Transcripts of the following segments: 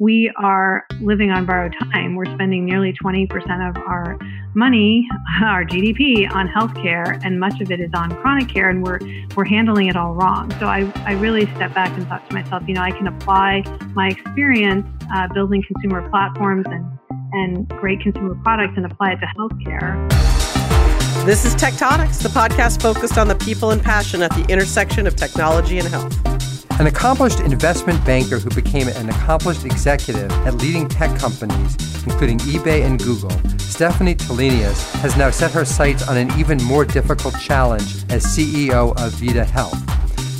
we are living on borrowed time. We're spending nearly 20% of our money, our GDP, on healthcare, and much of it is on chronic care, and we're we're handling it all wrong. So I, I really stepped back and thought to myself, you know, I can apply my experience uh, building consumer platforms and and great consumer products and apply it to healthcare. This is Tech Tonics, the podcast focused on the people and passion at the intersection of technology and health. An accomplished investment banker who became an accomplished executive at leading tech companies, including eBay and Google, Stephanie Tilenius has now set her sights on an even more difficult challenge as CEO of Vida Health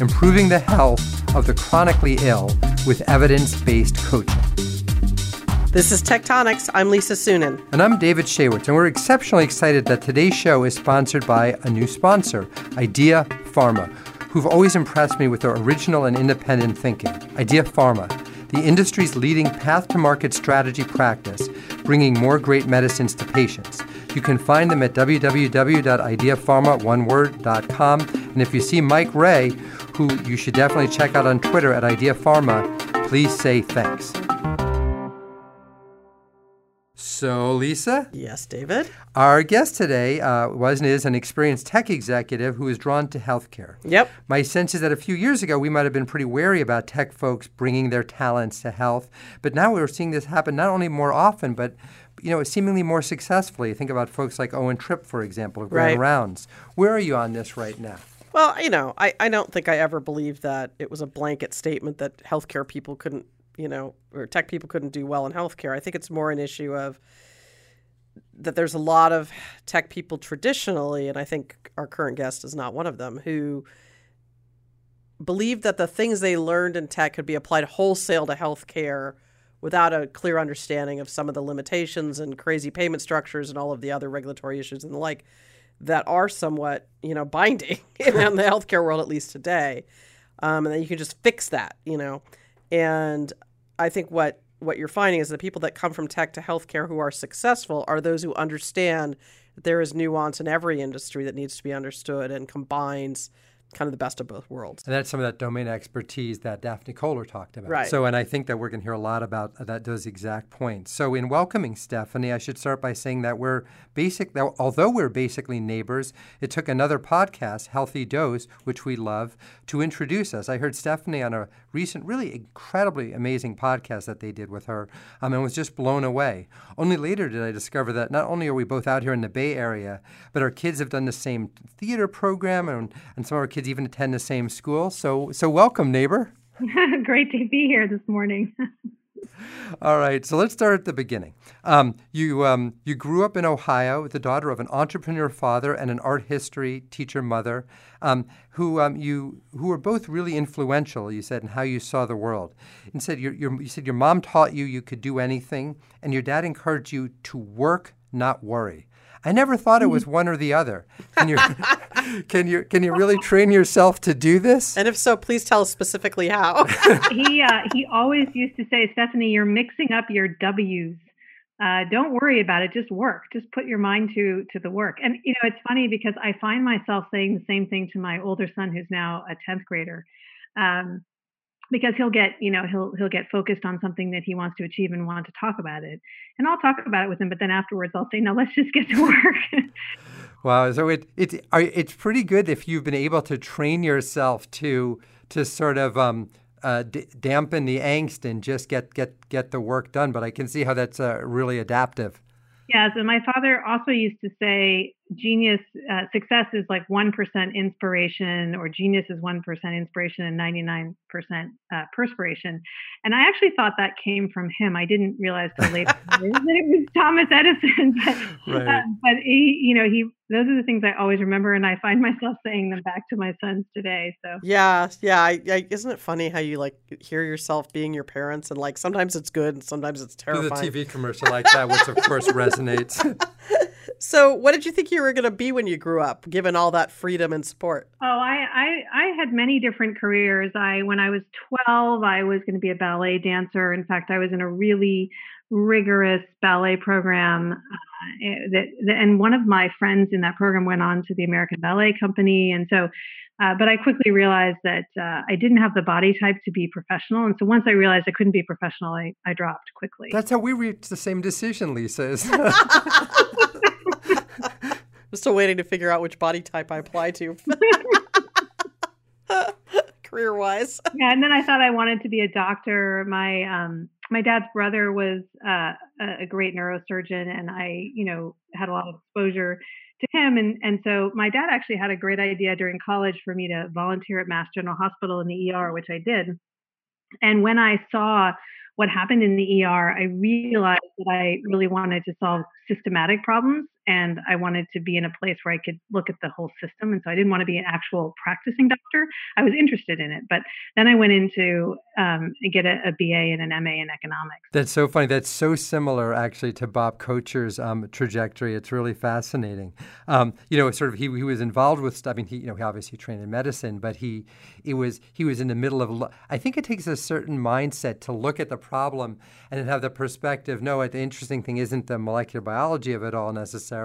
improving the health of the chronically ill with evidence based coaching. This is Tech Tonics. I'm Lisa Suennen. And I'm David Shaywitz, and we're exceptionally excited that today's show is sponsored by a new sponsor, Idea Pharma who've always impressed me with their original and independent thinking. Idea Pharma, the industry's leading path to market strategy practice, bringing more great medicines to patients. You can find them at www.ideapharma.com. And if you see Mike Rea, who you should definitely check out on Twitter at Idea Pharma, please say thanks. So, Lisa? Yes, David? Our guest today uh, was and is an experienced tech executive who is drawn to healthcare. Yep. My sense is that a few years ago, we might have been pretty wary about tech folks bringing their talents to health. But now we're seeing this happen not only more often, but you know, seemingly more successfully. Think about folks like Owen Tripp, for example, of Grand right. Rounds. Where are you on this right now? Well, you know, I, I don't think I ever believed that it was a blanket statement that healthcare people couldn't you know, or tech people couldn't do well in healthcare. I think it's more an issue of that there's a lot of tech people traditionally, and I think our current guest is not one of them, who believe that the things they learned in tech could be applied wholesale to healthcare without a clear understanding of some of the limitations and crazy payment structures and all of the other regulatory issues and the like that are somewhat, you know, binding in the healthcare world, at least today. Um, and then you can just fix that, you know. And I think what what you're finding is the people that come from tech to healthcare who are successful are those who understand that there is nuance in every industry that needs to be understood and combines kind of the best of both worlds. And that's some of that domain expertise that Daphne Koller talked about. Right. So, and I think that we're going to hear a lot about that those exact points. So, in welcoming Stephanie, I should start by saying that we're basic. That although we're basically neighbors, it took another podcast, Healthy Dose, which we love, to introduce us. I heard Stephanie on a recent, really incredibly amazing podcast that they did with her, um, and was just blown away. Only later did I discover that not only are we both out here in the Bay Area, but our kids have done the same theater program, and, and some of our kids even attend the same school. So, so welcome, neighbor. Great to be here this morning. All right, so let's start at the beginning. Um, you um, you grew up in Ohio, the daughter of an entrepreneur father and an art history teacher mother, um, who um, you who were both really influential. You said in how you saw the world. And said your, your, you said your mom taught you you could do anything, and your dad encouraged you to work, not worry. I never thought it was one or the other. Can you can you can you really train yourself to do this? And if so, please tell us specifically how. he uh, he always used to say, Stephanie, you're mixing up your W's. Uh, don't worry about it. Just work. Just put your mind to to the work. And you know, it's funny because I find myself saying the same thing to my older son, who's now a tenth grader. Um, because he'll get you know he'll he'll get focused on something that he wants to achieve and want to talk about it. And i'll talk about it with him but then afterwards i'll say no let's just get to work. Wow. So it, it it's pretty good if you've been able to train yourself to to sort of um, uh, d- dampen the angst and just get get get the work done. But i can see how that's uh, really adaptive. Yeah. So my father also used to say genius uh, success is like 1% inspiration or genius is 1% inspiration and 99% uh, perspiration. And i actually thought that came from him. I didn't realize till later that it was thomas edison but, right. uh, but he you know he those are the things i always remember and i find myself saying them back to my sons today so. Yeah yeah I, I, isn't it funny how you like hear yourself being your parents and like sometimes it's good and sometimes it's terrifying. The tv commercial like that which of course resonates So, what did you think you were going to be when you grew up, given all that freedom and support? Oh, I, I, I had many different careers. I, when I was 12, I was going to be a ballet dancer. In fact, I was in a really rigorous ballet program. Uh, that, that, and one of my friends in that program went on to the American Ballet Company, and so Uh, but I quickly realized that uh, I didn't have the body type to be professional. And so once I realized I couldn't be professional, I, I dropped quickly. That's how we reached the same decision, Lisa. I'm still waiting to figure out which body type I apply to. Career wise. Yeah, and then I thought I wanted to be a doctor. My um my dad's brother was uh, a great neurosurgeon, and I, you know, had a lot of exposure to him. And and so my dad actually had a great idea during college for me to volunteer at Mass General Hospital in the ER, which I did. And when I saw what happened in the ER, I realized that I really wanted to solve systematic problems and I wanted to be in a place where I could look at the whole system. And so I didn't want to be an actual practicing doctor. I was interested in it, but then I went into um, get a, a, BA and an MA in economics. That's so funny. That's so similar, actually, to Bob Kocher's um, trajectory. It's really fascinating. Um, you know, sort of he, he was involved with. Stuff I mean, he you know he obviously trained in medicine, but he it was he was in the middle of. I think it takes a certain mindset to look at the problem and have the perspective. No, the interesting thing isn't the molecular biology of it all necessarily,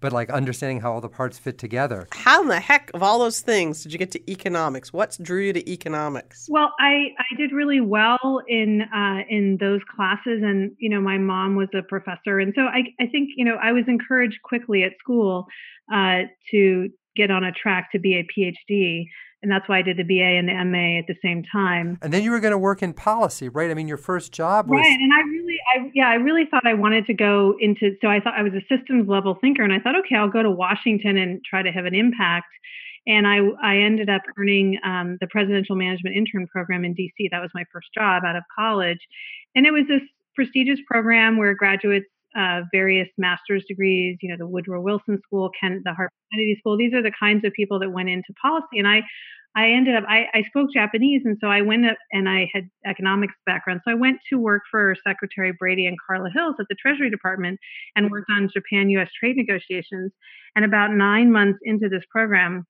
but like understanding how all the parts fit together. How in the heck of all those things did you get to economics? What drew you to economics? Well, I, I did really well in uh, in those classes, and you know my mom was a professor, and so I I think you know I was encouraged quickly at school uh, to get on a track to be a PhD and that's why I did the BA and the MA at the same time. And then you were going to work in policy, right? I mean, your first job was right. And I really, I yeah, I really thought I wanted to go into. So I thought I was a systems level thinker, and I thought, okay, I'll go to Washington and try to have an impact. And I I ended up earning um, the presidential management intern program in DC. That was my first job out of college, and it was this prestigious program where graduates uh, various master's degrees, you know, the Woodrow Wilson School, Ken, the Harvard Kennedy School. These are the kinds of people that went into policy. And I, I ended up, I, I spoke Japanese. And so I went up and I had economics background. So I went to work for Secretary Brady and Carla Hills at the Treasury Department and worked on Japan US trade negotiations. And about nine months into this program,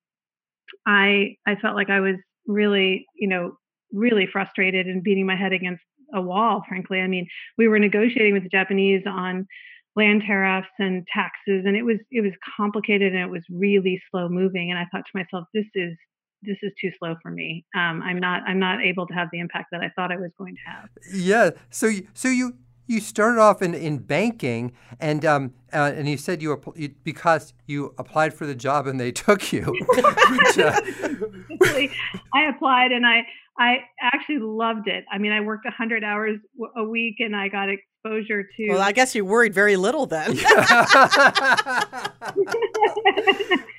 I, I felt like I was really, you know, really frustrated and beating my head against a wall, frankly. I mean, we were negotiating with the Japanese on land tariffs and taxes, and it was it was complicated and it was really slow moving. And I thought to myself, this is this is too slow for me. Um, I'm not I'm not able to have the impact that I thought I was going to have. Yeah. So you, so you you started off in, in banking, and um, uh, and you said you, you, because you applied for the job and they took you. which, uh... I applied and I I actually loved it. I mean, I worked 100 hours a week and I got exposure to. Well, I guess you worried very little then.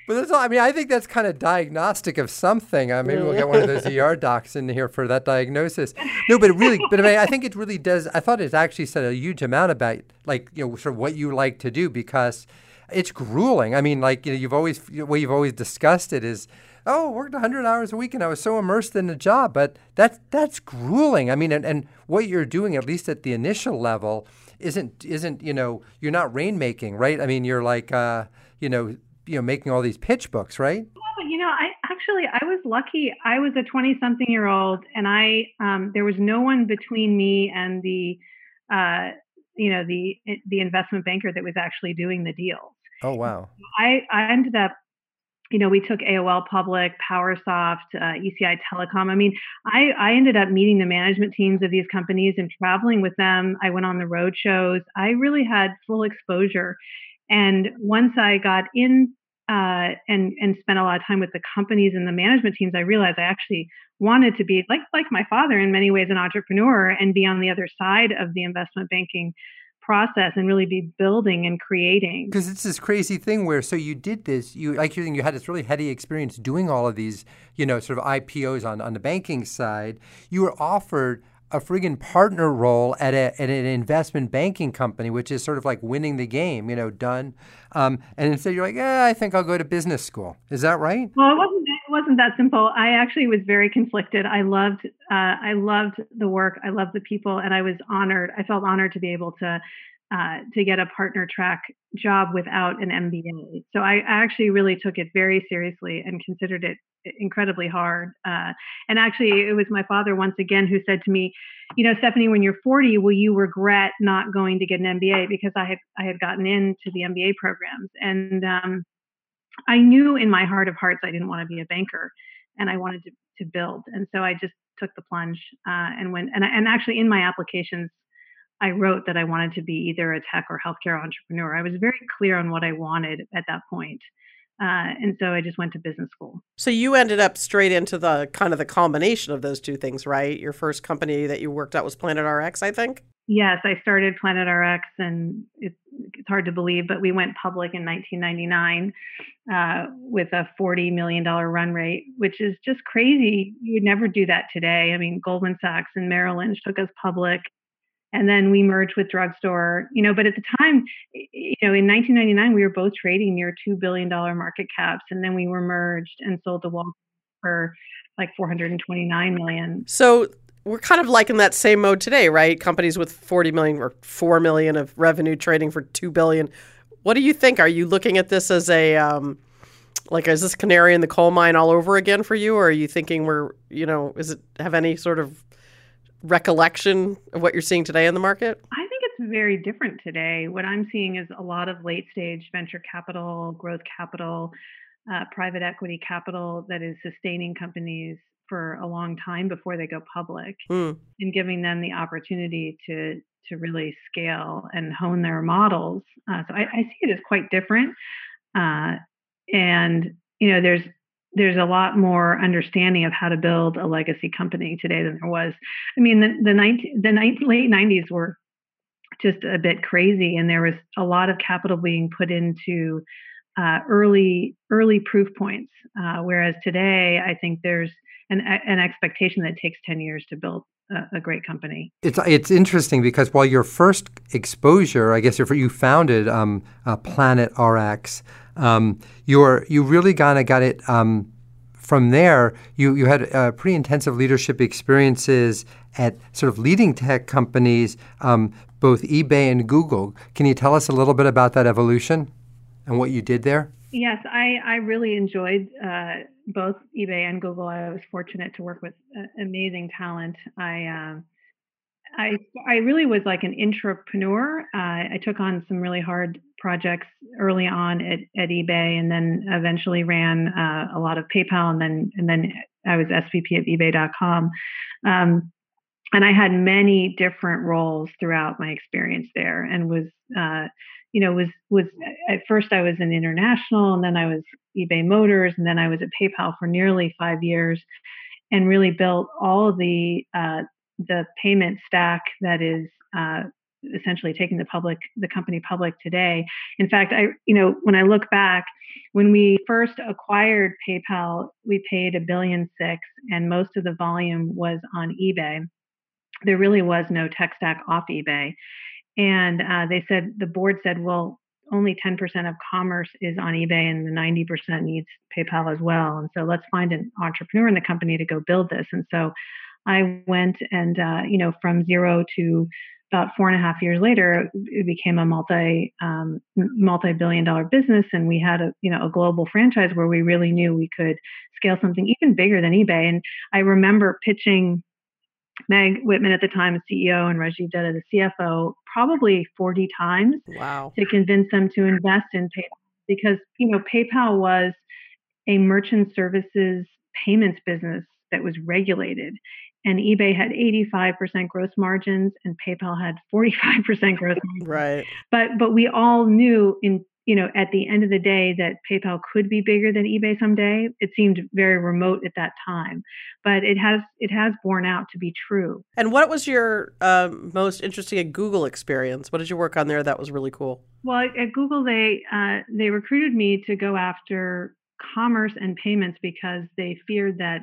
but that's all. I mean, I think that's kind of diagnostic of something. Uh, maybe we'll get one of those ER docs in here for that diagnosis. No, but it really, but I mean, I think it really does. I thought it actually said a huge amount about like you know sort of what you like to do because it's grueling. I mean, like you know, you've always the way you've always discussed it is oh, I worked 100 hours a week and I was so immersed in the job. But that's, that's grueling. I mean, and, and what you're doing, at least at the initial level, isn't, isn't you know, you're not rainmaking, right? I mean, you're like, uh, you know, you know, making all these pitch books, right? Yeah, you know, I actually I was lucky. I was a 20 something year old, and I um, there was no one between me and the, uh, you know, the the investment banker that was actually doing the deals. Oh wow! I I ended up you know, we took AOL public, PowerSoft, uh, ECI Telecom. I mean, I, I ended up meeting the management teams of these companies and traveling with them. I went on the road shows. I really had full exposure. And once I got in uh, and and spent a lot of time with the companies and the management teams, I realized I actually wanted to be like like my father in many ways an entrepreneur and be on the other side of the investment banking process and really be building and creating. Because it's this crazy thing where so you did this, you like you you had this really heady experience doing all of these, you know, sort of IPOs on on the banking side. You were offered a friggin' partner role at, a, at an investment banking company, which is sort of like winning the game, you know, done. Um, and instead you're like, yeah, I think I'll go to business school. Is that right? Well, it wasn't wasn't that simple. I actually was very conflicted. I loved uh, I loved the work. I loved the people, and I was honored. I felt honored to be able to uh, to get a partner track job without an MBA. So I actually really took it very seriously and considered it incredibly hard. Uh, and actually, it was my father once again who said to me, "You know, Stephanie, when you're 40, will you regret not going to get an MBA?" Because I had I had gotten into the MBA programs, and um, I knew in my heart of hearts I didn't want to be a banker. and I wanted to, to build. And so I just took the plunge uh, and went. And, and actually, in my applications, I wrote that I wanted to be either a tech or healthcare entrepreneur. I was very clear on what I wanted at that point. Uh, and so I just went to business school. So you ended up straight into the kind of the combination of those two things, right? Your first company that you worked at was Planet RX, I think. Yes, I started Planet RX, and it's, it's hard to believe, but we went public in 1999 uh, with a 40 million dollar run rate, which is just crazy. You would never do that today. I mean, Goldman Sachs and Merrill Lynch took us public and then we merged with drugstore you know but at the time you know in 1999 we were both trading near $2 billion market caps and then we were merged and sold to wall for like 429 million so we're kind of like in that same mode today right companies with 40 million or 4 million of revenue trading for 2 billion what do you think are you looking at this as a um, like is this canary in the coal mine all over again for you or are you thinking we're you know is it have any sort of recollection of what you're seeing today in the market? I think it's very different today. What I'm seeing is a lot of late stage venture capital, growth capital, uh, private equity capital that is sustaining companies for a long time before they go public mm. and giving them the opportunity to to really scale and hone their models. Uh, so I, I, see it as quite different. Uh, and you know, there's there's a lot more understanding of how to build a legacy company today than there was. I mean, the the, 19, the 19, late 90s were just a bit crazy, and there was a lot of capital being put into uh, early early proof points. Uh, whereas today, I think there's an an expectation that takes 10 years to build a, a great company. It's it's interesting because while your first exposure, I guess, you founded um, uh, Planet RX um, you're you really kind of got it um, from there. You you had uh, pretty intensive leadership experiences at sort of leading tech companies, um, both eBay and Google. Can you tell us a little bit about that evolution and what you did there? Yes, I, I really enjoyed uh, both eBay and Google. I was fortunate to work with uh, amazing talent. I um, I I really was like an entrepreneur. Uh, I took on some really hard projects early on at, at eBay, and then eventually ran uh, a lot of PayPal, and then and then I was SVP of eBay.com. Um, and I had many different roles throughout my experience there, and was uh, you know was was at first I was in international, and then I was eBay Motors, and then I was at PayPal for nearly five years, and really built all the uh, the payment stack that is uh, essentially taking the public the company public today. In fact i you know when i look back when we first acquired paypal we paid a billion six and most of the volume was on ebay. There really was no tech stack off ebay and uh, they said the board said well only 10% of commerce is on ebay and the 90% needs paypal as well. And so let's find an entrepreneur in the company to go build this. And so I went and, uh, you know, from zero to about four and a half years later, it became a multi um, multi billion dollar business, and we had a you know a global franchise where we really knew we could scale something even bigger than eBay. And I remember pitching Meg Whitman at the time, CEO, and Rajiv Dutta, the CFO, probably 40 times wow. to convince them to invest in PayPal because you know PayPal was a merchant services payments business that was regulated and eBay had 85% gross margins and PayPal had 45% gross margins. Right. But but we all knew in you know at the end of the day that PayPal could be bigger than eBay someday. It seemed very remote at that time, but it has it has borne out to be true. And what was your uh, most interesting at Google experience? What did you work on there that was really cool? Well, at Google they uh, they recruited me to go after commerce and payments because they feared that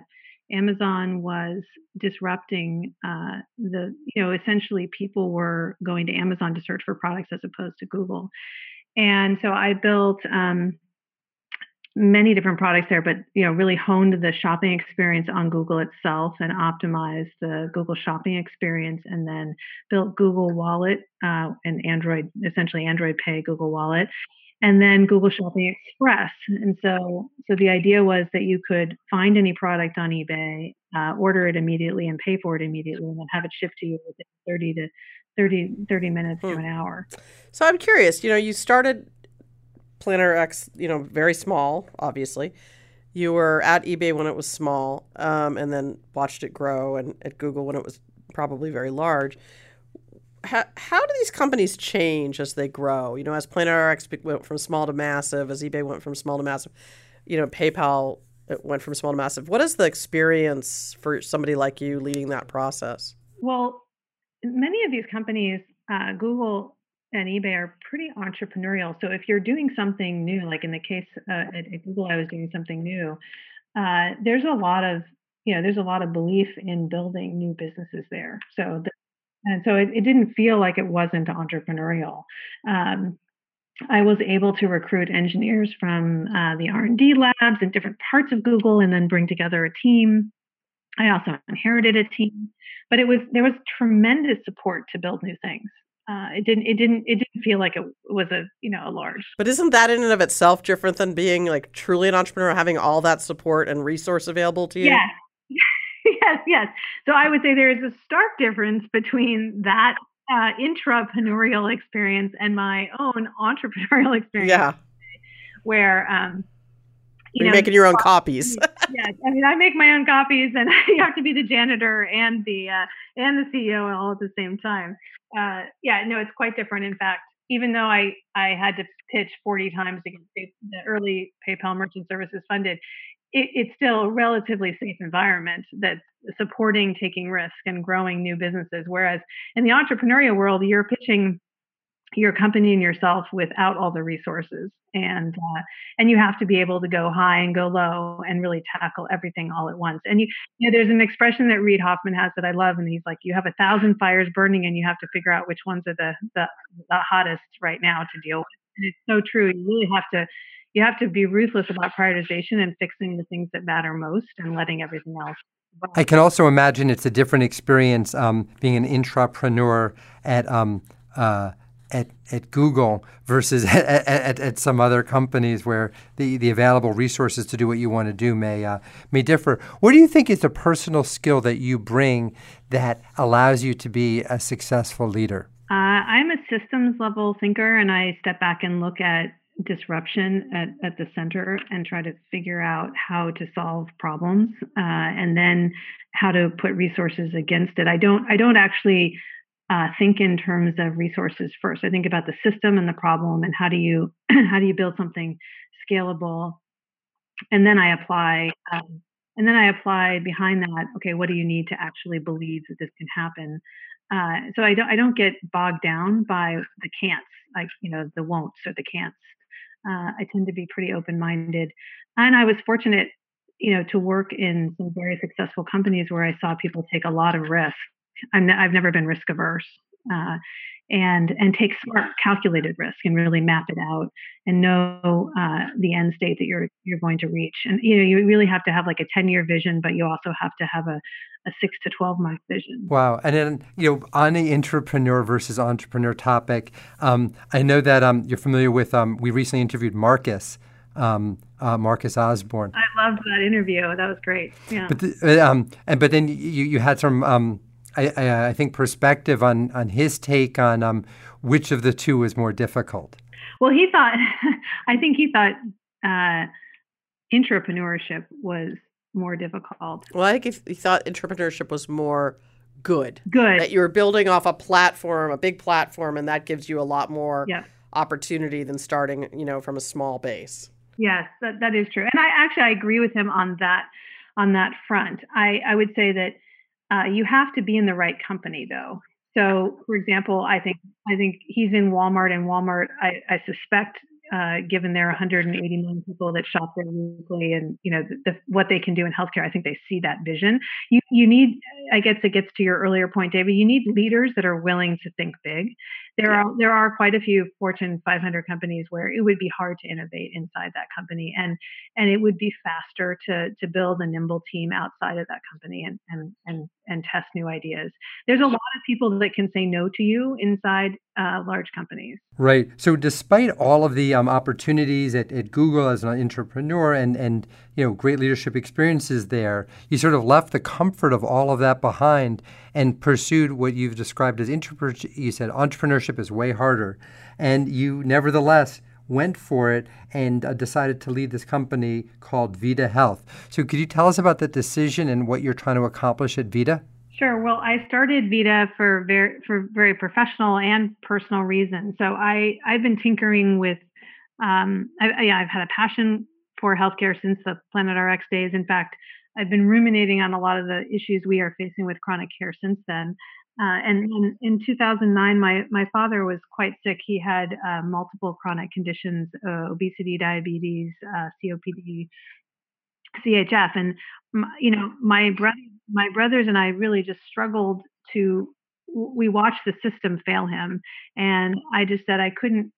Amazon was disrupting uh, the, you know, essentially people were going to Amazon to search for products as opposed to Google. And so I built um, many different products there, but you know, really honed the shopping experience on Google itself and optimized the Google shopping experience, and then built Google Wallet uh, and Android, essentially Android Pay, Google Wallet, and then Google Shopping Express. And so, so the idea was that you could find any product on eBay, uh, order it immediately, and pay for it immediately, and then have it shipped to you within 30 to 30, 30 minutes hmm. to an hour. So I'm curious. You know, you started PlanetRx, you know, very small, obviously. You were at eBay when it was small, um, and then watched it grow, and at Google when it was probably very large. How, how do these companies change as they grow? You know, as PlanetRx went from small to massive, as eBay went from small to massive, you know, PayPal went from small to massive. What is the experience for somebody like you leading that process? Well, many of these companies, uh, Google and eBay are pretty entrepreneurial. So if you're doing something new, like in the case uh, at, at, Google, I was doing something new. Uh, there's a lot of you know there's a lot of belief in building new businesses there. So the, and so it, it, didn't feel like it wasn't entrepreneurial. Um, I was able to recruit engineers from uh, the R&D labs in different parts of Google and then bring together a team. I also inherited a team, but it was there was tremendous support to build new things. Uh, it didn't it didn't it didn't feel like it was a you know a large but isn't that in and of itself different than being like truly an entrepreneur having all that support and resource available to you? Yes. Yes yes. So i would say there is a stark difference between that uh, intrapreneurial experience and my own entrepreneurial experience yeah. where um you are making your own copies. yeah, I mean, I make my own copies, and you have to be the janitor and the uh, and the CEO all at the same time. Uh, yeah, no, it's quite different. In fact, even though I I had to pitch 40 times to get the early PayPal Merchant Services funded, it, it's still a relatively safe environment that's supporting taking risk and growing new businesses. Whereas in the entrepreneurial world, you're pitching your company and yourself without all the resources. And uh, and you have to be able to go high and go low and really tackle everything all at once. And you, you know there's an expression that Reid Hoffman has that i love and he's like you have a thousand fires burning and you have to figure out which ones are the the, the hottest right now to deal with. And it's so true. You really have to you have to be ruthless about prioritization and fixing the things that matter most and letting everything else I can also imagine it's a different experience um, being an intrapreneur at um, uh, at, at Google versus at, at, at, some other companies where the, the available resources to do what you want to do may uh, may differ. What do you think is the personal skill that you bring that allows you to be a successful leader? Uh, I'm a systems level thinker, and I step back and look at disruption at, at the center and try to figure out how to solve problems uh, and then how to put resources against it. I don't I don't actually uh, think in terms of resources first. I think about the system and the problem and how do you how do you build something scalable, and then I apply. Um, and then I apply behind that. Okay, what do you need to actually believe that this can happen? Uh, so I don't I don't get bogged down by the can'ts, like you know the won'ts or the can'ts. Uh, I tend to be pretty open minded, and I was fortunate, you know, to work in some very successful companies where I saw people take a lot of risk I'm n- I've never been risk averse. Uh, and and take smart calculated risk and really map it out and know uh, the end state that you're you're going to reach and you know you really have to have like a 10 year vision but you also have to have a, a 6 to 12 month vision wow and then you know on the entrepreneur versus entrepreneur topic um, i know that um, you're familiar with um, we recently interviewed marcus um, uh, Marcus Osborne. I loved that interview. That was great. Yeah. But the, um, and but then you you had some um, I, I, I, think perspective on on his take on um, which of the two was more difficult. Well, he thought, I think he thought uh, intrapreneurship was more difficult. Well, I think he thought entrepreneurship was more good. Good. That you're building off a platform, a big platform, and that gives you a lot more yep. opportunity than starting, you know, from a small base. Yes, that, that is true. And I actually I agree with him on that on that front. I, I would say that uh, you have to be in the right company, though. So, for example, I think I think he's in Walmart, and Walmart, I, I suspect, uh, given their 180 million people that shop there weekly, and you know the, the, what they can do in healthcare, I think they see that vision. You you need, I guess, it gets to your earlier point, David. You need leaders that are willing to think big, there are there are quite a few Fortune 500 companies where it would be hard to innovate inside that company, and and it would be faster to to build a nimble team outside of that company and and and and test new ideas. There's a lot of people that can say no to you inside uh, large companies. Right. So despite all of the um, opportunities at, at Google as an entrepreneur and and you know great leadership experiences there, you sort of left the comfort of all of that behind and pursued what you've described as entrepreneur. You said entrepreneurship is way harder, and you nevertheless went for it and uh, decided to lead this company called Vida Health. So, could you tell us about that decision and what you're trying to accomplish at Vida? Sure. Well, I started Vida for very for very professional and personal reasons. So I I've been tinkering with um, I, yeah I've had a passion for healthcare since the Planet RX days. In fact, I've been ruminating on a lot of the issues we are facing with chronic care since then. Uh, and in, in, 2009, my, my father was quite sick. He had uh, multiple chronic conditions, uh, obesity, diabetes, uh, COPD, CHF. And, you know, my, brother, my brothers and I really just struggled to, we watched the system fail him. And I just said I couldn't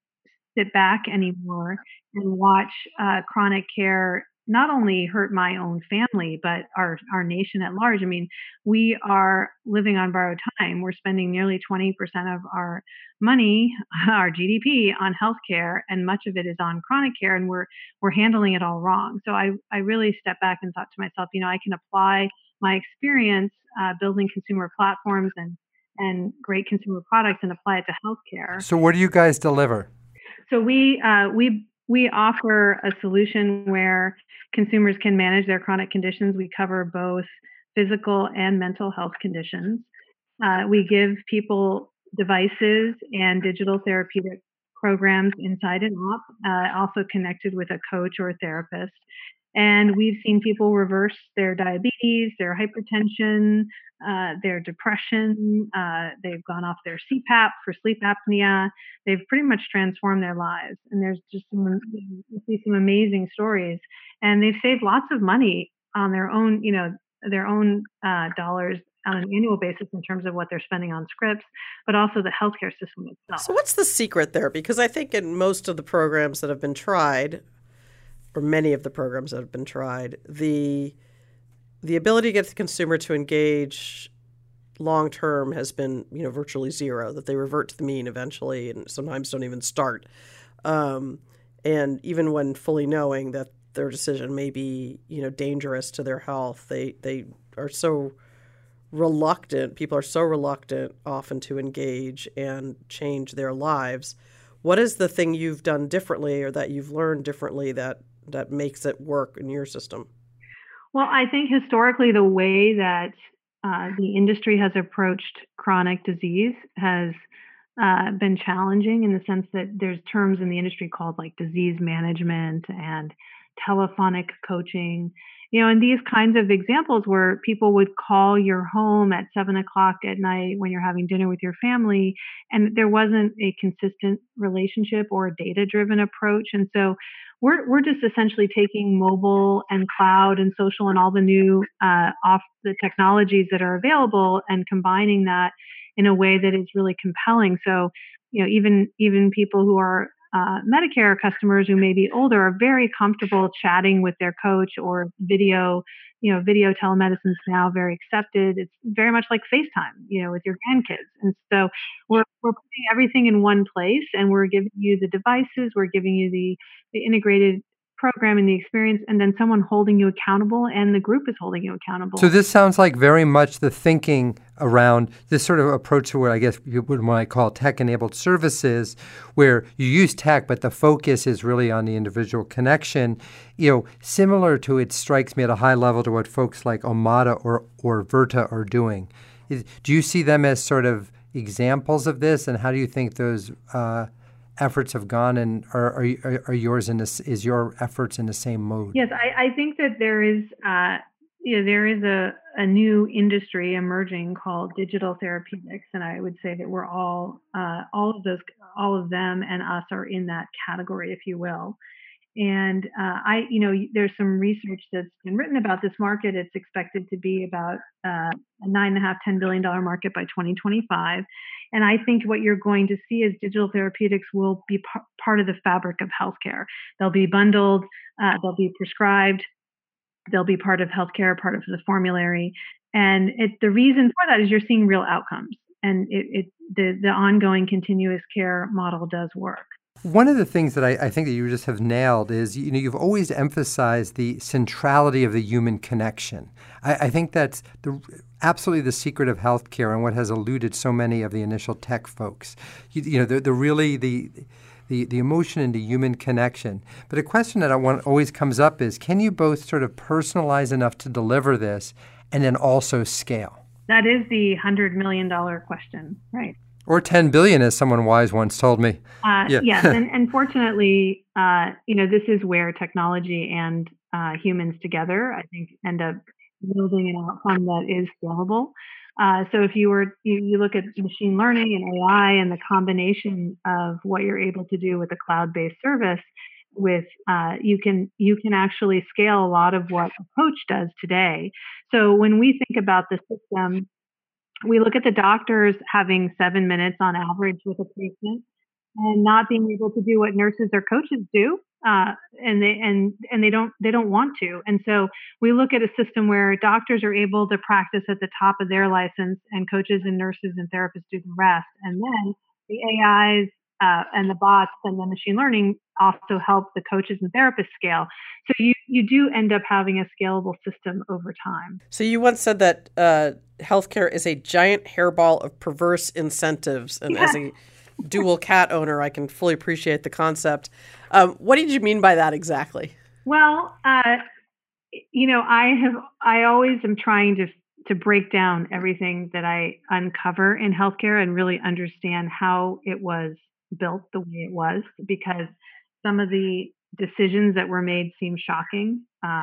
sit back anymore and watch uh, chronic care not only hurt my own family but our our nation at large. I mean we are living on borrowed time. We're spending nearly 20% of our money our gdp on healthcare and much of it is on chronic care and we're we're handling it all wrong. So i i really stepped back and thought to myself you know i can apply my experience uh, building consumer platforms and and great consumer products and apply it to healthcare. So what do you guys deliver? So we uh, we we offer a solution where consumers can manage their chronic conditions. We cover both physical and mental health conditions. Uh, we give people devices and digital therapeutic programs inside an app, uh, also connected with a coach or a therapist. And we've seen people reverse their diabetes, their hypertension, uh, their depression. Uh, they've gone off their CPAP for sleep apnea. They've pretty much transformed their lives. And there's just some, see some amazing stories. And they've saved lots of money on their own, you know, their own uh, dollars on an annual basis in terms of what they're spending on scripts, but also the healthcare system itself. So, what's the secret there? Because I think in most of the programs that have been tried, or many of the programs that have been tried, the the ability to get the consumer to engage long term has been you know virtually zero. That they revert to the mean eventually, and sometimes don't even start. Um, and even when fully knowing that their decision may be you know dangerous to their health, they they are so reluctant. People are so reluctant often to engage and change their lives. What is the thing you've done differently, or that you've learned differently that that makes it work in your system? Well, I think historically the way that uh, the industry has approached chronic disease has uh, been challenging in the sense that there's terms in the industry called like disease management and telephonic coaching you know, and these kinds of examples where people would call your home at seven o'clock at night when you're having dinner with your family, and there wasn't a consistent relationship or a data driven approach. And so we're, we're just essentially taking mobile and cloud and social and all the new uh, off the technologies that are available and combining that in a way that is really compelling. So, you know, even even people who are uh, Medicare customers who may be older are very comfortable chatting with their coach or video. You know, video telemedicine is now very accepted. It's very much like FaceTime, you know, with your grandkids. And so we're we're putting everything in one place, and we're giving you the devices, we're giving you the the integrated program and the experience and then someone holding you accountable and the group is holding you accountable. So this sounds like very much the thinking around this sort of approach to what I guess you would might call tech enabled services where you use tech but the focus is really on the individual connection. You know, similar to it strikes me at a high level to what folks like Omada or or Virta are doing. Do you see them as sort of examples of this and how do you think those uh, efforts have gone and are, are, are yours in this is your efforts in the same mode yes i, I think that there is uh, you know, there is a, a new industry emerging called digital therapeutics and i would say that we're all uh, all of those all of them and us are in that category if you will and uh, I, you know, there's some research that's been written about this market. It's expected to be about uh, a nine and a half, ten billion dollar market by 2025. And I think what you're going to see is digital therapeutics will be part of the fabric of healthcare. They'll be bundled, uh, they'll be prescribed, they'll be part of healthcare, part of the formulary. And it, the reason for that is you're seeing real outcomes, and it, it the the ongoing continuous care model does work. One of the things that I, I, think that you just have nailed is you know you've always emphasized the centrality of the human connection. I, I think that's the absolutely the secret of healthcare and what has eluded so many of the initial tech folks. You, you know, the, the really the the, the emotion into human connection. But a question that I want always comes up is can you both sort of personalize enough to deliver this and then also scale? That is the $100 million question, right? Or 10 billion, as someone wise once told me. Uh, yeah. Yes, and, and fortunately, uh, you know, this is where technology and uh, humans together, I think, end up building an outcome that is scalable. Uh, so if you were you, you, look at machine learning and AI and the combination of what you're able to do with a cloud-based service, with uh, you can you can actually scale a lot of what approach does today. So when we think about the system, we look at the doctors having seven minutes on average with a patient and not being able to do what nurses or coaches do uh, and they and and they don't they don't want to. And so we look at a system where doctors are able to practice at the top of their license, and coaches and nurses and therapists do the rest. And then the AIs uh, and the bots and the machine learning also help the coaches and therapists scale. So you you do end up having a scalable system over time. So you once said that uh, healthcare is a giant hairball of perverse incentives, and yeah. as a dual cat owner, I can fully appreciate the concept. Um, what did you mean by that exactly? Well, uh, you know, I have I always am trying to to break down everything that I uncover in healthcare and really understand how it was built the way it was because some of the decisions that were made seem shocking uh,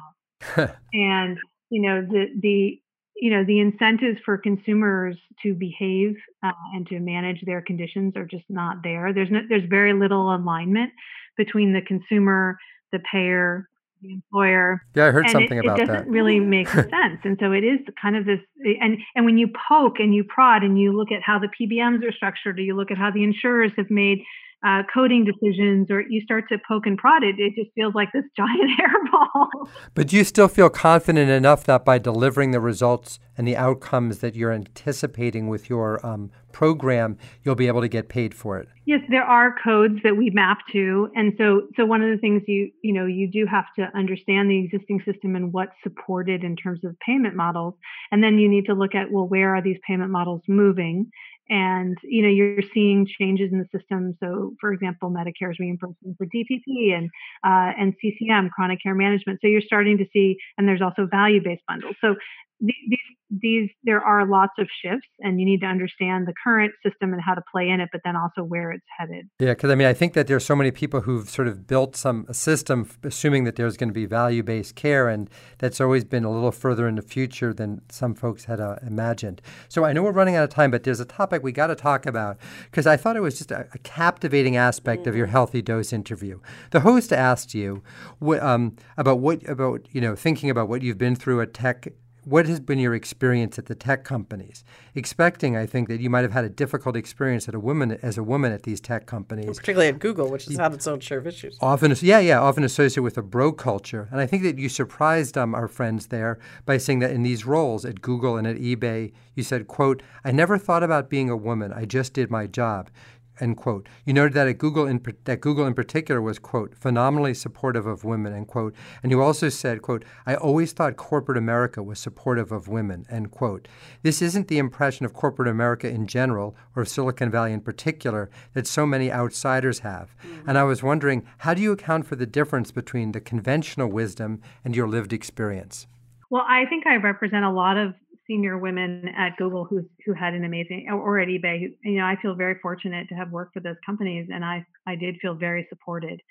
and you know the the you know the incentives for consumers to behave uh, and to manage their conditions are just not there. There's no, there's very little alignment between the consumer the payer the employer yeah i heard something it, about that. it doesn't really make sense. And so it is kind of this and and when you poke and you prod and you look at how the pbms are structured or you look at how the insurers have made uh, coding decisions or you start to poke and prod it, it just feels like this giant hairball. But do you still feel confident enough that by delivering the results and the outcomes that you're anticipating with your um, program, you'll be able to get paid for it? Yes, there are codes that we map to, and so so one of the things you you know you do have to understand the existing system and what's supported in terms of payment models, and then you need to look at well where are these payment models moving and you know you're seeing changes in the system. So for example medicare's reimbursement for dpp and uh, and ccm chronic care management. So you're starting to see and there's also value based bundles. So these these there are lots of shifts and you need to understand the current system and how to play in it but then also where it's headed yeah because i mean i think that there's so many people who've sort of built some a system assuming that there's going to be value-based care and that's always been a little further in the future than some folks had uh, imagined so i know we're running out of time but there's a topic we got to talk about because i thought it was just a, a captivating aspect mm-hmm. of your mm-hmm. healthy dose interview the host asked you what, um, about what about you know thinking about what you've been through at tech what has been your experience at the tech companies? Expecting, I think, that you might have had a difficult experience as a woman as a woman at these tech companies, well, particularly at Google, which has had its own share of issues. Often, yeah, yeah, often associated with a bro culture, and I think that you surprised um, our friends there by saying that in these roles at Google and at eBay, you said, "quote I never thought about being a woman. I just did my job." End quote. You noted that at Google in, that Google in particular was, quote, phenomenally supportive of women, end quote. And you also said, quote, I always thought corporate America was supportive of women, end quote. This isn't the impression of corporate America in general, or of Silicon Valley in particular, that so many outsiders have. Mm-hmm. And I was wondering, how do you account for the difference between the conventional wisdom and your lived experience? Well, I think I represent a lot of senior women at Google who who had an amazing or at eBay. You know, I feel very fortunate to have worked for those companies, and I I did feel very supported.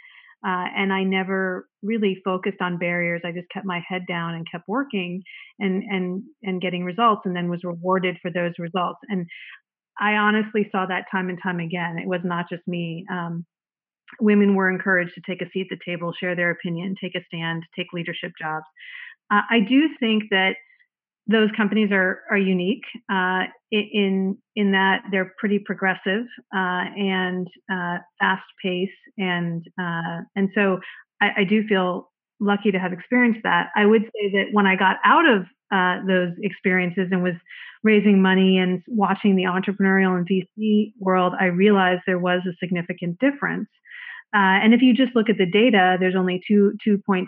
Uh, and I never really focused on barriers. I just kept my head down and kept working and and and getting results, and then was rewarded for those results. And I honestly saw that time and time again. It was not just me. Um, women were encouraged to take a seat at the table, share their opinion, take a stand, take leadership jobs. Uh, I do think that those companies are are unique uh, in in that they're pretty progressive uh, and uh, fast pace and uh, and so I, I, do feel lucky to have experienced that. I would say that when I got out of uh, those experiences and was raising money and watching the entrepreneurial and VC world, I realized there was a significant difference. Uh, and if you just look at the data, there's only two 2.6%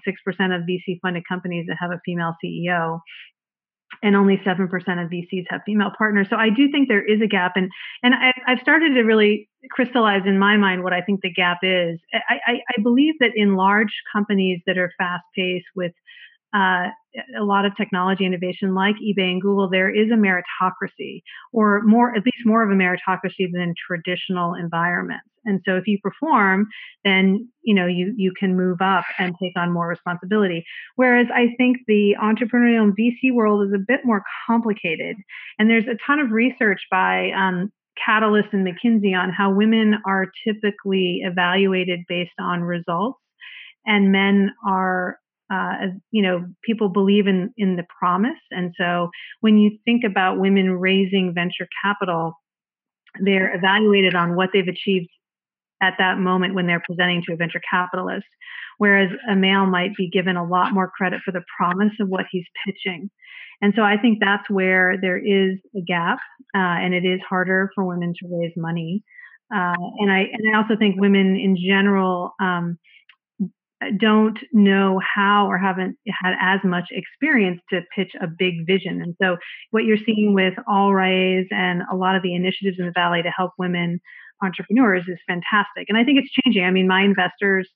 of VC funded companies that have a female CEO, and only 7% of VCs have female partners. So I do think there is a gap. And, and I, have started to really crystallize in my mind what I think the gap is. I, I, I believe that in large companies that are fast paced with uh, a lot of technology innovation like eBay and Google, there is a meritocracy, or more, at least more of a meritocracy than traditional environments. And so, if you perform, then you know you you can move up and take on more responsibility. Whereas I think the entrepreneurial and VC world is a bit more complicated, and there's a ton of research by um, Catalyst and McKinsey on how women are typically evaluated based on results, and men are uh, you know, people believe in in the promise, and so when you think about women raising venture capital, they're evaluated on what they've achieved at that moment when they're presenting to a venture capitalist, whereas a male might be given a lot more credit for the promise of what he's pitching. And so I think that's where there is a gap, uh, and it is harder for women to raise money. Uh, and I and I also think women in general um, don't know how or haven't had as much experience to pitch a big vision. And so, what you're seeing with All Raise and a lot of the initiatives in the Valley to help women entrepreneurs is fantastic. And I think it's changing. I mean, my investors,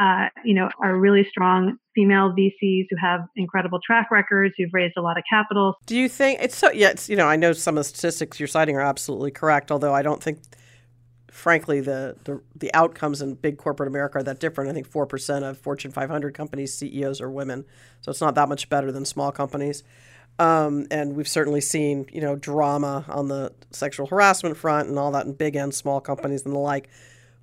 uh, you know, are really strong female VCs who have incredible track records, who've raised a lot of capital. Do you think it's so? Yeah, it's, you know, I know some of the statistics you're citing are absolutely correct, although I don't think frankly, the, the, the outcomes in big corporate America are that different. I think 4% of Fortune 500 companies' CEOs are women. So it's not that much better than small companies. Um, and we've certainly seen, you know, drama on the sexual harassment front and all that in big and small companies and the like.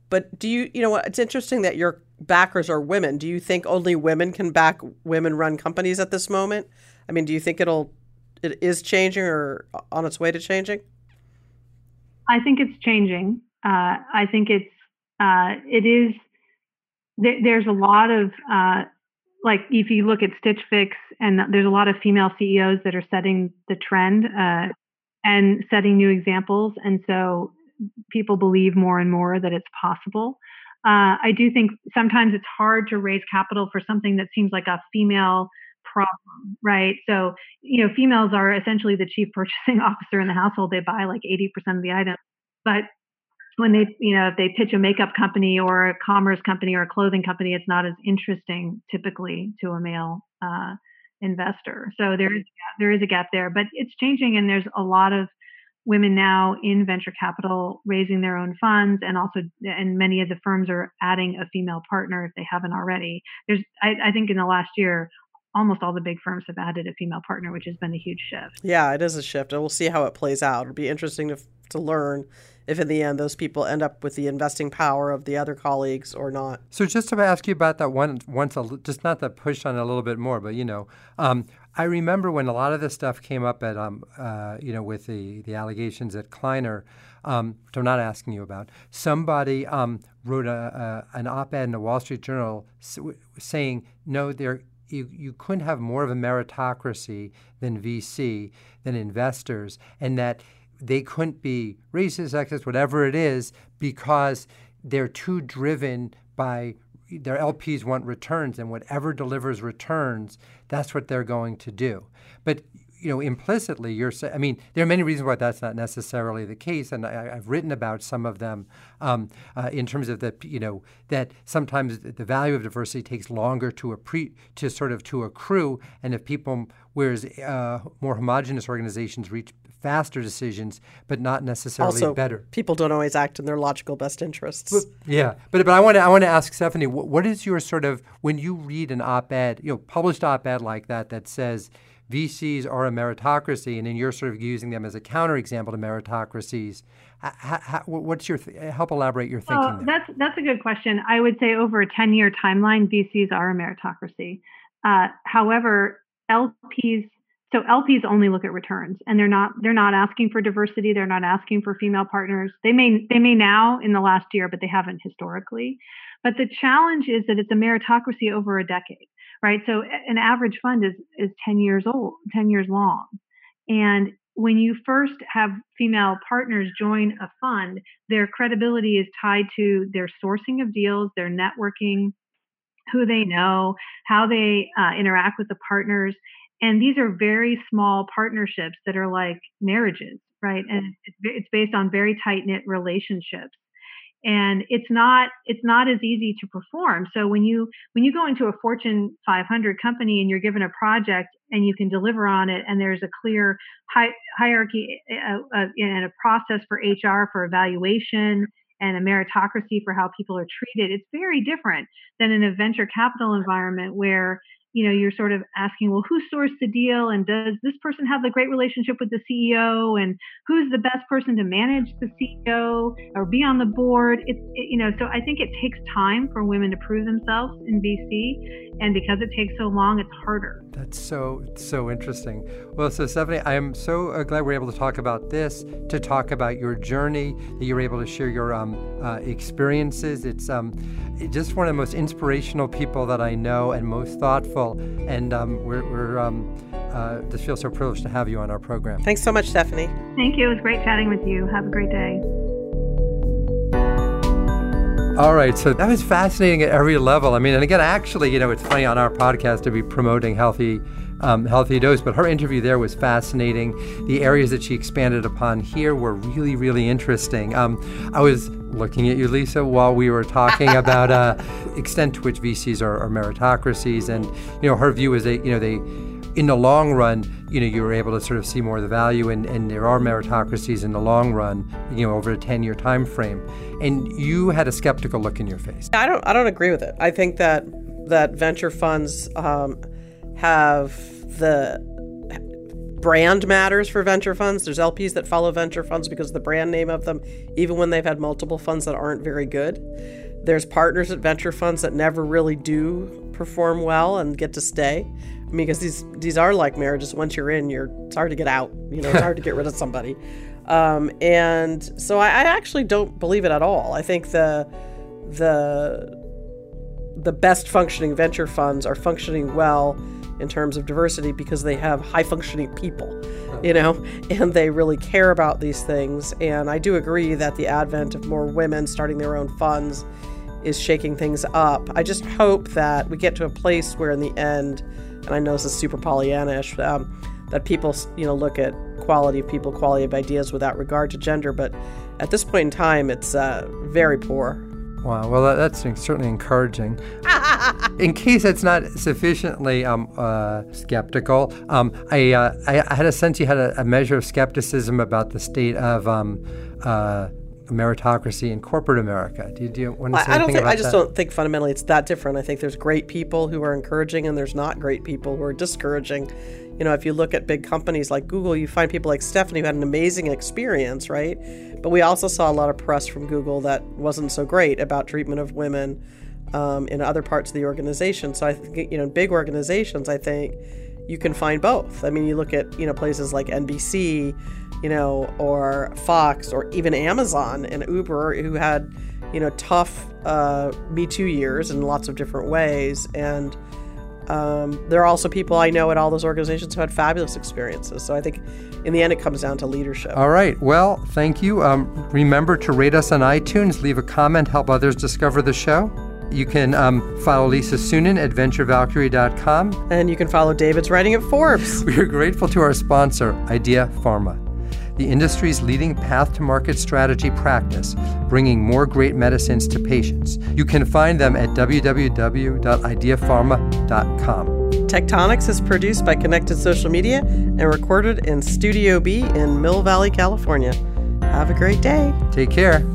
But do you, you know, it's interesting that your backers are women. Do you think only women can back women run companies at this moment? I mean, do you think it'll, it is changing or on its way to changing? I think it's changing. Uh, I think it's uh, it is th- there's a lot of uh, like if you look at Stitch Fix and there's a lot of female CEOs that are setting the trend uh, and setting new examples, and so people believe more and more that it's possible. Uh, I do think sometimes it's hard to raise capital for something that seems like a female problem, right? So, you know, females are essentially the chief purchasing officer in the household. They buy like 80% of the items. But when they you know if they pitch a makeup company or a commerce company or a clothing company it's not as interesting typically to a male uh, investor. So there is there is a gap there but it's changing and there's a lot of women now in venture capital raising their own funds and also and many of the firms are adding a female partner if they haven't already. There's I, I think in the last year almost all the big firms have added a female partner which has been a huge shift. Yeah it is a shift and we'll see how it plays out. It'll be interesting to to learn if in the end those people end up with the investing power of the other colleagues or not. So just to ask you about that one, once a, just not to push on a little bit more, but you know, um, I remember when a lot of this stuff came up at, um, uh, you know, with the the allegations at Kleiner. Um, which I'm not asking you about. Somebody um, wrote a, a, an op-ed in the Wall Street Journal saying, no, there you, you couldn't have more of a meritocracy than VC, than investors, and that they couldn't be racist, sexist, whatever it is, because they're too driven by their LPs want returns, and whatever delivers returns, that's what they're going to do. But you know, implicitly, you're saying, I mean, there are many reasons why that's not necessarily the case, and I, have written about some of them um, uh, in terms of the, you know, that sometimes the value of diversity takes longer to appre- to sort of to accrue, and if people, whereas uh, more homogenous organizations reach faster decisions, but not necessarily also, better. People don't always act in their logical best interests. But, yeah, but but I want to I want to ask Stephanie, what, what is your sort of when you read an op-ed, you know, published op-ed like that that says VCs are a meritocracy, and then you're sort of using them as a counterexample to meritocracies. How, how, what's your th- help elaborate your thinking? Well, that's that's a good question. I would say over a 10 year timeline, VCs are a meritocracy. Uh, however, LPs so LPs only look at returns and they're not they're not asking for diversity, they're not asking for female partners. They may they may now in the last year, but they haven't historically. But the challenge is that it's a meritocracy over a decade, right? So an average fund is is 10 years old, 10 years long. And when you first have female partners join a fund, their credibility is tied to their sourcing of deals, their networking, who they know, how they uh, interact with the partners, And these are very small partnerships that are like marriages, right? And it's based on very tight knit relationships and it's not it's not as easy to perform so when you when you go into a fortune 500 company and you're given a project and you can deliver on it and there's a clear hi- hierarchy uh, uh, and a process for hr for evaluation and a meritocracy for how people are treated it's very different than in a venture capital environment where you know, you're sort of asking, well, who sourced the deal? And does this person have the great relationship with the CEO? And who's the best person to manage the CEO or be on the board? It's, it, you know, so I think it takes time for women to prove themselves in VC. And because it takes so long, it's harder. That's so, so interesting. Well, so Stephanie, I am so uh, glad we're able to talk about this, to talk about your journey, that you're able to share your um, uh, experiences. It's um, just one of the most inspirational people that I know and most thoughtful and um, we're, we're um, uh, just feel so privileged to have you on our program. Thanks so much, Stephanie. Thank you. It was great chatting with you. Have a great day. All right, so that was fascinating at every level. I mean, and again, actually, you know, it's funny on our podcast to be promoting healthy, um, healthy dose, but her interview there was fascinating. The areas that she expanded upon here were really, really interesting. Um, I was looking at you, Lisa, while we were talking about uh, extent to which VCs are, are, meritocracies, and you know, her view is that you know they, in the long run, you know, you were able to sort of see more of the value, and, and there are meritocracies in the long run, you know, over a ten-year time frame, and you had a skeptical look in your face. I don't, I don't agree with it. I think that that venture funds um, have the brand matters for venture funds. There's LPs that follow venture funds because of the brand name of them, even when they've had multiple funds that aren't very good. There's partners at venture funds that never really do perform well and get to stay. I mean, because these these are like marriages. Once you're in, you're it's hard to get out. You know, it's hard to get rid of somebody. Um, and so I, I actually don't believe it at all. I think the the the best functioning venture funds are functioning well in terms of diversity because they have high functioning people, you know, and they really care about these things. And I do agree that the advent of more women starting their own funds is shaking things up. I just hope that we get to a place where, in the end, and I know this is super Pollyannish, um, that people, you know, look at quality of people, quality of ideas without regard to gender. But at this point in time, it's uh, very poor. Wow. Well, that, that's certainly encouraging. In case it's not sufficiently um, uh, skeptical, um, I, uh, I, had a sense you had a, a, measure of skepticism about the state of um, uh, meritocracy in corporate America. Do you, do you want to say I, I don't think, I just that? don't think fundamentally it's that different. I think there's great people who are encouraging and there's not great people who are discouraging. You know, if you look at big companies like Google, you find people like Stephanie who had an amazing experience, right? But we also saw a lot of press from Google that wasn't so great about treatment of women um, in other parts of the organization. So I think, you know, big organizations, I think you can find both. I mean, you look at, you know, places like NBC, you know, or Fox, or even Amazon and Uber, who had, you know, tough uh, Me Too years in lots of different ways. And, um, there are also people I know at all those organizations who had fabulous experiences. So I think in the end, it comes down to leadership. All right. Well, thank you. Um, remember to rate us on iTunes, leave a comment, help others discover the show. You can um, follow Lisa Suennen at venturevalkyrie.com. And you can follow David's writing at Forbes. We are grateful to our sponsor, Idea Pharma the industry's leading path to market strategy practice, bringing more great medicines to patients. You can find them at www.ideapharma.com. Tech Tonics is produced by Connected Social Media and recorded in Studio B in Mill Valley, California. Have a great day. Take care.